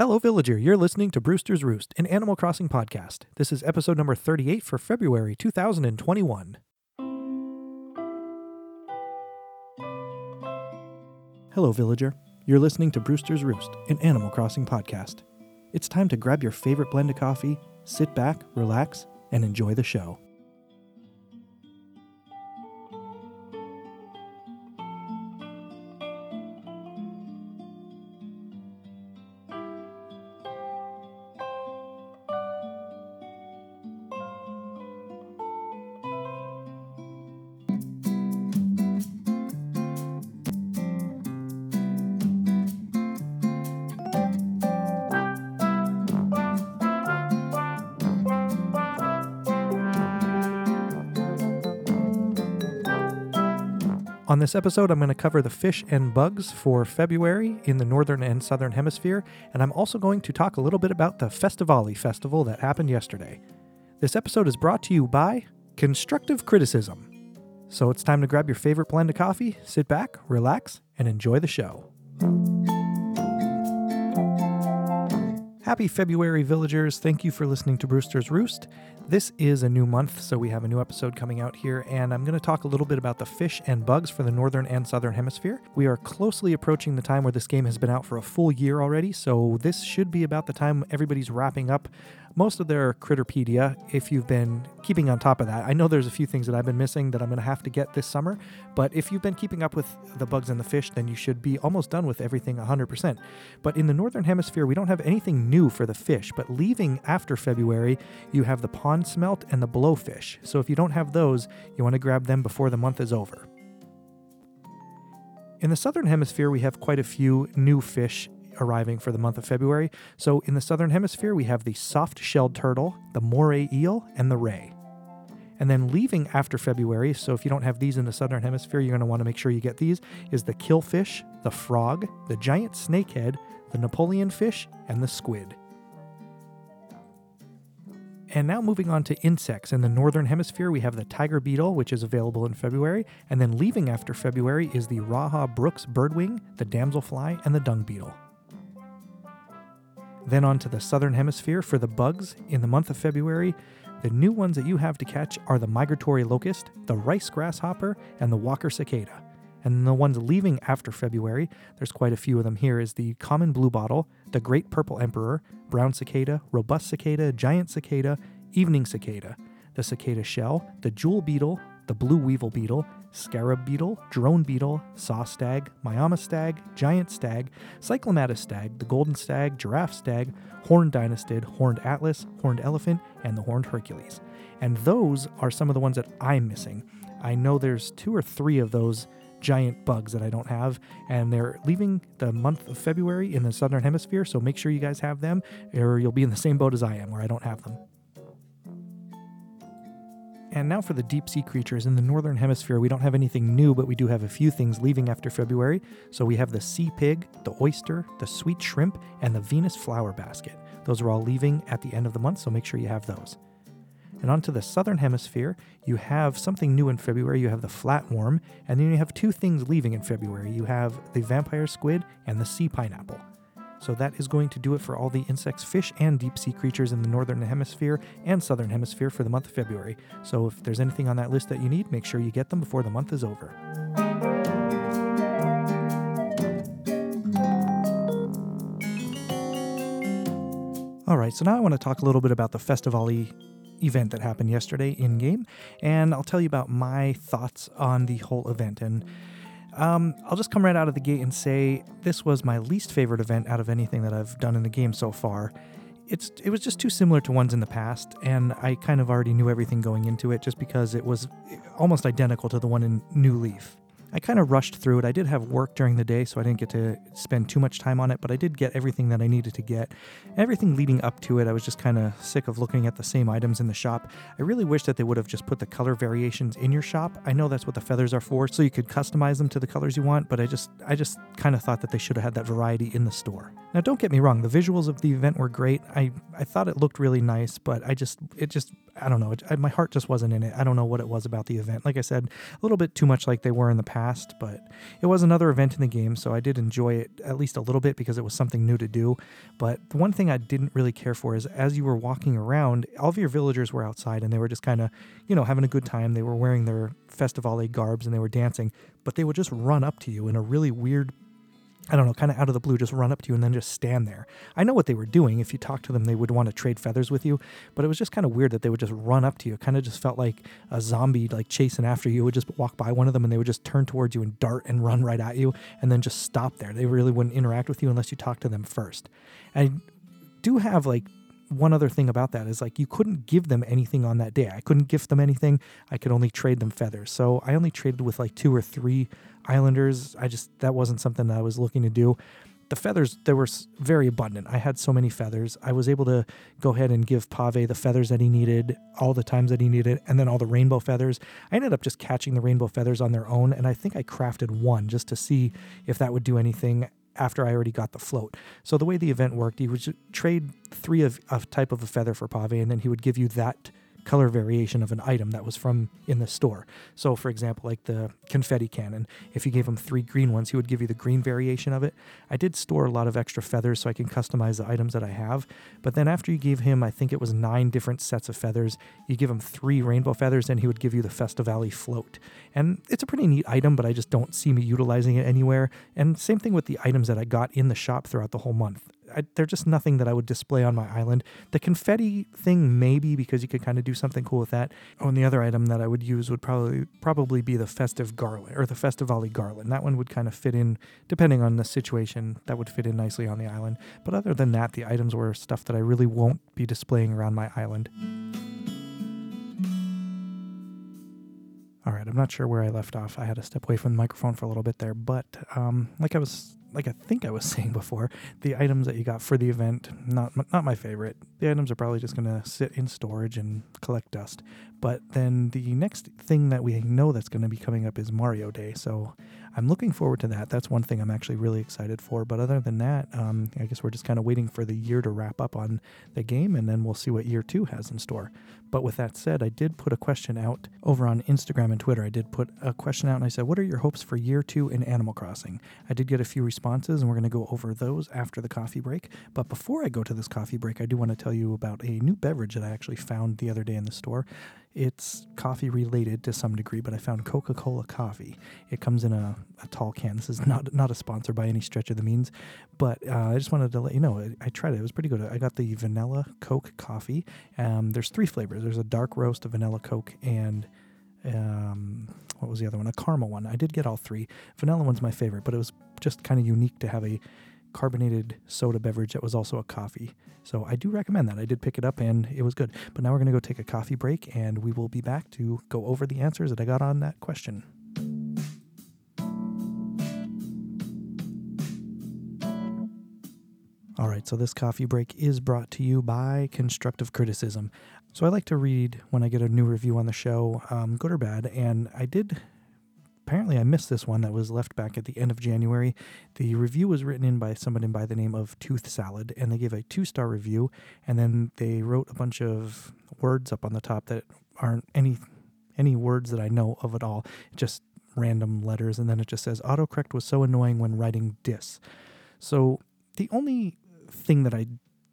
Hello, Villager. You're listening to Brewster's Roost, an Animal Crossing podcast. This is episode number 38 for February 2021. Hello, Villager. You're listening to Brewster's Roost, an Animal Crossing podcast. It's time to grab your favorite blend of coffee, sit back, relax, and enjoy the show. On this episode, I'm going to cover the fish and bugs for February in the Northern and Southern Hemisphere, and I'm also going to talk a little bit about the Festivale festival that happened yesterday. This episode is brought to you by Constructive Criticism. So it's time to grab your favorite blend of coffee, sit back, relax, and enjoy the show. Happy February, villagers. Thank you for listening to Brewster's Roost. This is a new month, so we have a new episode coming out here, and I'm going to talk a little bit about the fish and bugs for the northern and southern hemisphere. We are closely approaching the time where this game has been out for a full year already, so this should be about the time everybody's wrapping up most of their Critterpedia if you've been keeping on top of that. I know there's a few things that I've been missing that I'm going to have to get this summer, but if you've been keeping up with the bugs and the fish, then you should be almost done with everything 100%. But in the northern hemisphere, we don't have anything new for the fish, but leaving after February, you have the pond smelt and the blowfish. So if you don't have those, you want to grab them before the month is over. In the southern hemisphere, we have quite a few new fish arriving for the month of February. So in the southern hemisphere, we have the soft shelled turtle, the moray eel, and the ray. And then leaving after February, so if you don't have these in the southern hemisphere, you're going to want to make sure you get these, is the killifish, the frog, the giant snakehead, the Napoleon fish, and the squid. And now moving on to insects. In the northern hemisphere, we have the tiger beetle, which is available in February. And then leaving after February is the Rajah Brooke's birdwing, the damselfly, and the dung beetle. Then on to the southern hemisphere for the bugs. In the month of February, the new ones that you have to catch are the migratory locust, the rice grasshopper, and the walker cicada. And the ones leaving after February, there's quite a few of them here, is the common bluebottle, the great purple emperor, brown cicada, robust cicada, giant cicada, evening cicada, the cicada shell, the jewel beetle, the blue weevil beetle, scarab beetle, drone beetle, saw stag, Miyama stag, giant stag, cyclamatus stag, the golden stag, giraffe stag, horned dynastid, horned atlas, horned elephant, and the horned Hercules. And those are some of the ones that I'm missing. I know there's two or three of those giant bugs that I don't have, and they're leaving the month of February in the southern hemisphere, so make sure you guys have them, or you'll be in the same boat as I am, where I don't have them. And now for the deep sea creatures. In the northern hemisphere, we don't have anything new, but we do have a few things leaving after February. So we have the sea pig, the oyster, the sweet shrimp, and the Venus flower basket. Those are all leaving at the end of the month, so make sure you have those. And onto the southern hemisphere, you have something new in February. You have the flatworm, and then you have two things leaving in February. You have the vampire squid and the sea pineapple. So that is going to do it for all the insects, fish, and deep sea creatures in the northern hemisphere and southern hemisphere for the month of February. So if there's anything on that list that you need, make sure you get them before the month is over. All right, so now I want to talk a little bit about the Festivale event that happened yesterday in game, and I'll tell you about my thoughts on the whole event. And um, I'll just come right out of the gate and say this was my least favorite event out of anything that I've done in the game so far. It's it was just too similar to ones in the past, and I kind of already knew everything going into it just because it was almost identical to the one in New Leaf. I kind of rushed through it. I did have work during the day, so I didn't get to spend too much time on it, but I did get everything that I needed to get. Everything leading up to it, I was just kind of sick of looking at the same items in the shop. I really wish that they would have just put the color variations in your shop. I know that's what the feathers are for, so you could customize them to the colors you want, but I just I just kind of thought that they should have had that variety in the store. Now, don't get me wrong, the visuals of the event were great. I I thought it looked really nice, but I just it just I don't know. It, I, my heart just wasn't in it. I don't know what it was about the event. Like I said, a little bit too much like they were in the past, but it was another event in the game, so I did enjoy it at least a little bit because it was something new to do. But the one thing I didn't really care for is as you were walking around, all of your villagers were outside and they were just kind of, you know, having a good time. They were wearing their Festivale garbs and they were dancing, but they would just run up to you in a really weird I don't know, kind of out of the blue, just run up to you and then just stand there. I know what they were doing. If you talk to them, they would want to trade feathers with you, but it was just kind of weird that they would just run up to you. It kind of just felt like a zombie, like chasing after you. It would just walk by one of them and they would just turn towards you and dart and run right at you and then just stop there. They really wouldn't interact with you unless you talked to them first. I do have like one other thing about that is like you couldn't give them anything on that day. I couldn't gift them anything. I could only trade them feathers. So I only traded with like two or three Islanders. I just that wasn't something that I was looking to do. The feathers they were very abundant. I had so many feathers. I was able to go ahead and give Pave the feathers that he needed all the times that he needed, and then all the rainbow feathers. I ended up just catching the rainbow feathers on their own, and I think I crafted one just to see if that would do anything after I already got the float. So the way the event worked, he would trade three of a type of a feather for Pave, and then he would give you that color variation of an item that was from in the store. So, for example, like the confetti cannon, if you gave him three green ones, he would give you the green variation of it. I did store a lot of extra feathers so I can customize the items that I have. But then after you gave him, I think it was nine different sets of feathers, you give him three rainbow feathers, and he would give you the Festivale float. And it's a pretty neat item, but I just don't see me utilizing it anywhere. And same thing with the items that I got in the shop throughout the whole month. I, they're just nothing that I would display on my island. The confetti thing, maybe because you could kind of do something cool with that. Oh, and the other item that I would use would probably probably be the festive garland or the Festivale garland. That one would kind of fit in, depending on the situation, that would fit in nicely on the island. But other than that, the items were stuff that I really won't be displaying around my island. All right, I'm not sure where I left off. I had to step away from the microphone for a little bit there, but um, like I was like I think I was saying before, the items that you got for the event, not not my favorite. The items are probably just going to sit in storage and collect dust. But then the next thing that we know that's going to be coming up is Mario Day. So I'm looking forward to that. That's one thing I'm actually really excited for. But other than that, um, I guess we're just kind of waiting for the year to wrap up on the game, and then we'll see what year two has in store. But with that said, I did put a question out over on Instagram and Twitter. I did put a question out and I said, What are your hopes for year two in Animal Crossing? I did get a few responses, and we're going to go over those after the coffee break. But before I go to this coffee break, I do want to tell you about a new beverage that I actually found the other day in the store. It's coffee related to some degree, but I found Coca Cola coffee. It comes in a, a, tall can. This is not not a sponsor by any stretch of the means, but uh, I just wanted to let you know I, I, tried it. It was pretty good. I got the vanilla Coke coffee. Um, there's three flavors. There's a dark roast, a vanilla Coke, and um, what was the other one? A caramel one. I did get all three. Vanilla one's my favorite, but it was just kind of unique to have a carbonated soda beverage that was also a coffee. So I do recommend that. I did pick it up and it was good. But now we're going to go take a coffee break and we will be back to go over the answers that I got on that question. All right, so this coffee break is brought to you by Constructive Criticism. So I like to read when I get a new review on the show, um, good or bad, and I did apparently I missed this one that was left back at the end of January. The review was written in by somebody by the name of Tooth Salad, and they gave a two star review, and then they wrote a bunch of words up on the top that aren't any any words that I know of at all, just random letters, and then it just says autocorrect was so annoying when writing dis. So the only thing that I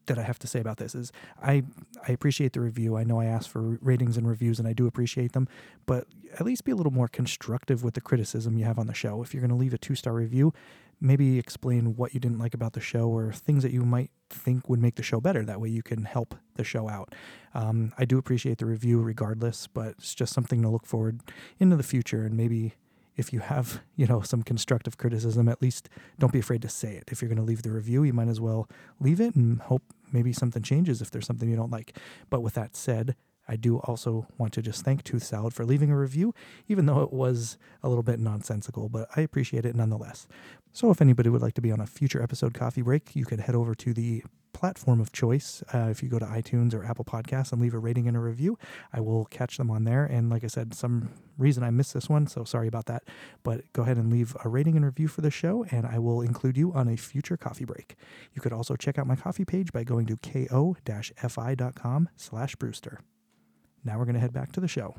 that I have to say about this is I I appreciate the review. I know I asked for ratings and reviews and I do appreciate them, but at least be a little more constructive with the criticism you have on the show. If you're going to leave a two-star review, maybe explain what you didn't like about the show or things that you might think would make the show better. That way you can help the show out. Um, I do appreciate the review regardless, but it's just something to look forward into the future and maybe if you have, you know, some constructive criticism, at least don't be afraid to say it. If you're going to leave the review, you might as well leave it and hope maybe something changes if there's something you don't like. But with that said, I do also want to just thank Tooth Salad for leaving a review, even though it was a little bit nonsensical, but I appreciate it nonetheless. So if anybody would like to be on a future episode coffee break, you could head over to the platform of choice. Uh, if you go to iTunes or Apple Podcasts and leave a rating and a review, I will catch them on there. And like I said, some reason I missed this one, so sorry about that. But go ahead and leave a rating and review for the show, and I will include you on a future Ko-fi break. You could also check out my coffee page by going to ko-fi.com slash Brewster. now we're going to head back to the show.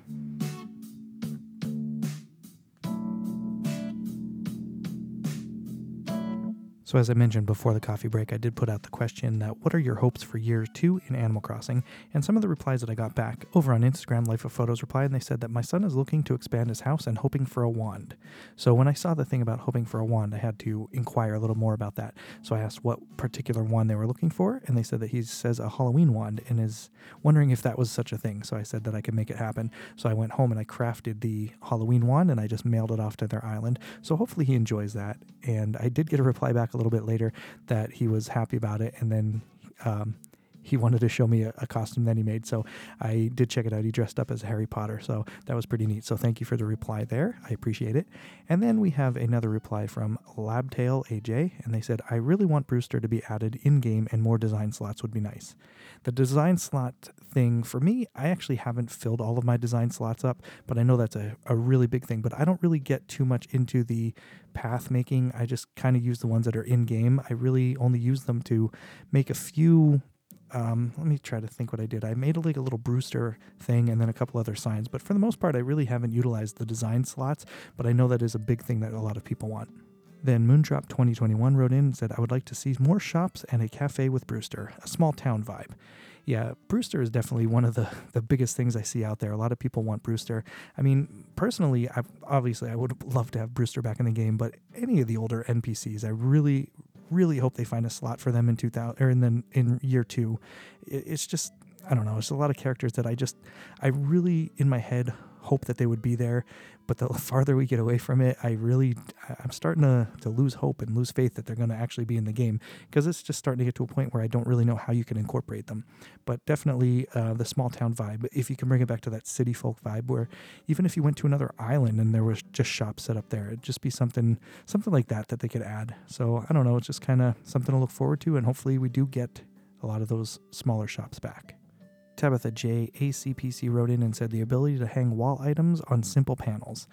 So, as I mentioned before the coffee break, I did put out the question that what are your hopes for year two in Animal Crossing? And some of the replies that I got back over on Instagram, Life of Photos replied, and they said that my son is looking to expand his house and hoping for a wand. So, when I saw the thing about hoping for a wand, I had to inquire a little more about that. So, I asked what particular wand they were looking for, and they said that he says a Halloween wand and is wondering if that was such a thing. So, I said that I could make it happen. So, I went home and I crafted the Halloween wand and I just mailed it off to their island. So, hopefully, he enjoys that. And I did get a reply back little bit later that he was happy about it, and then um, he wanted to show me a, a, costume that he made. So I did check it out. He dressed up as Harry Potter, so that was pretty neat. So thank you for the reply there. I appreciate it. And then we have another reply from Labtail AJ, and they said, "I really want Brewster to be added in game, and more design slots would be nice." The design slot thing for me, I actually haven't filled all of my design slots up, but I know that's a, a really big thing. But I don't really get too much into the path making. I just kind of use the ones that are in game. I really only use them to make a few um, let me try to think what I did. I made a, like a little Brewster thing and then a couple other signs, but for the most part, I really haven't utilized the design slots. But I know that is a big thing that a lot of people want. Then Moondrop 2021 wrote in and said, I would like to see more shops and a cafe with Brewster, a small town vibe. Yeah, Brewster is definitely one of the, the biggest things I see out there. A lot of people want Brewster. I mean, personally, I obviously I would love to have Brewster back in the game, but any of the older NPCs, I really, really hope they find a slot for them in 2000 or in then in year two. It's just I don't know. It's a lot of characters that I just I really in my head hope that they would be there. But the farther we get away from it, I really, I'm starting to, to lose hope and lose faith that they're going to actually be in the game because it's just starting to get to a point where I don't really know how you can incorporate them. But definitely uh, the small town vibe, if you can bring it back to that city folk vibe where even if you went to another island and there was just shops set up there, it'd just be something, something like that that they could add. So I don't know. It's just kind of something to look forward to. And hopefully we do get a lot of those smaller shops back. Tabitha J. ACPC wrote in and said the ability to hang wall items on simple panels.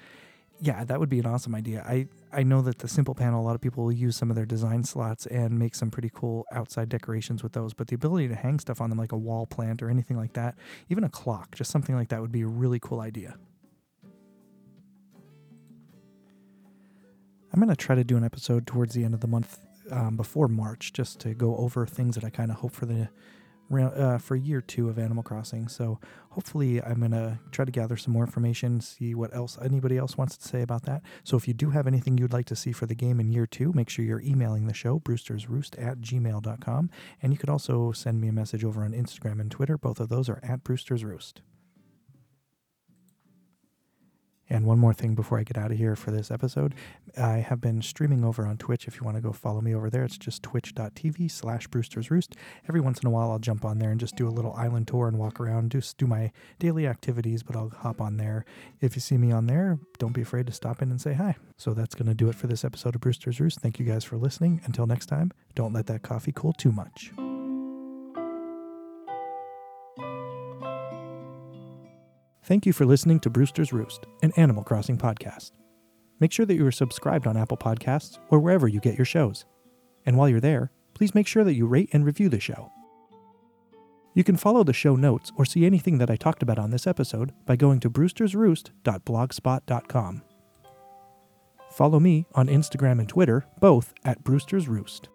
Yeah, that would be an awesome idea. I, I know that the simple panel, a lot of people will use some of their design slots and make some pretty cool outside decorations with those. But the ability to hang stuff on them, like a wall plant or anything like that, even a clock, just something like that would be a really cool idea. I'm going to try to do an episode towards the end of the month um, before March just to go over things that I kind of hope for the uh, for year two of Animal Crossing. So hopefully, I'm gonna try to gather some more information, see what else anybody else wants to say about that. So if you do have anything you'd like to see for the game in year two, make sure you're emailing the show brewstersroost at gmail.com, and you could also send me a message over on Instagram and Twitter. Both of those are at brewstersroost. And one more thing before I get out of here for this episode, I have been streaming over on Twitch. If you want to go follow me over there, it's just twitch.tv slash Brewster's Roost. Every once in a while, I'll jump on there and just do a little island tour and walk around, just do my daily activities, but I'll hop on there. If you see me on there, don't be afraid to stop in and say hi. So that's going to do it for this episode of Brewster's Roost. Thank you guys for listening. Until next time, don't let that coffee cool too much. Thank you for listening to Brewster's Roost, an Animal Crossing podcast. Make sure that you are subscribed on Apple Podcasts or wherever you get your shows. And while you're there, please make sure that you rate and review the show. You can follow the show notes or see anything that I talked about on this episode by going to brewstersroost.blogspot.com. Follow me on Instagram and Twitter, both at Brewster's Roost.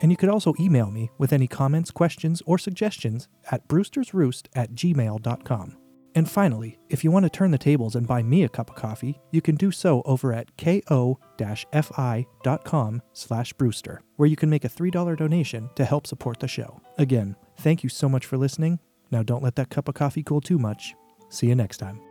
And you could also email me with any comments, questions, or suggestions at brewstersroost at gmail.com. And finally, if you want to turn the tables and buy me a cup of coffee, you can do so over at ko-fi.com slash brewster, where you can make a $3 donation to help support the show. Again, thank you so much for listening. Now don't let that cup of coffee cool too much. See you next time.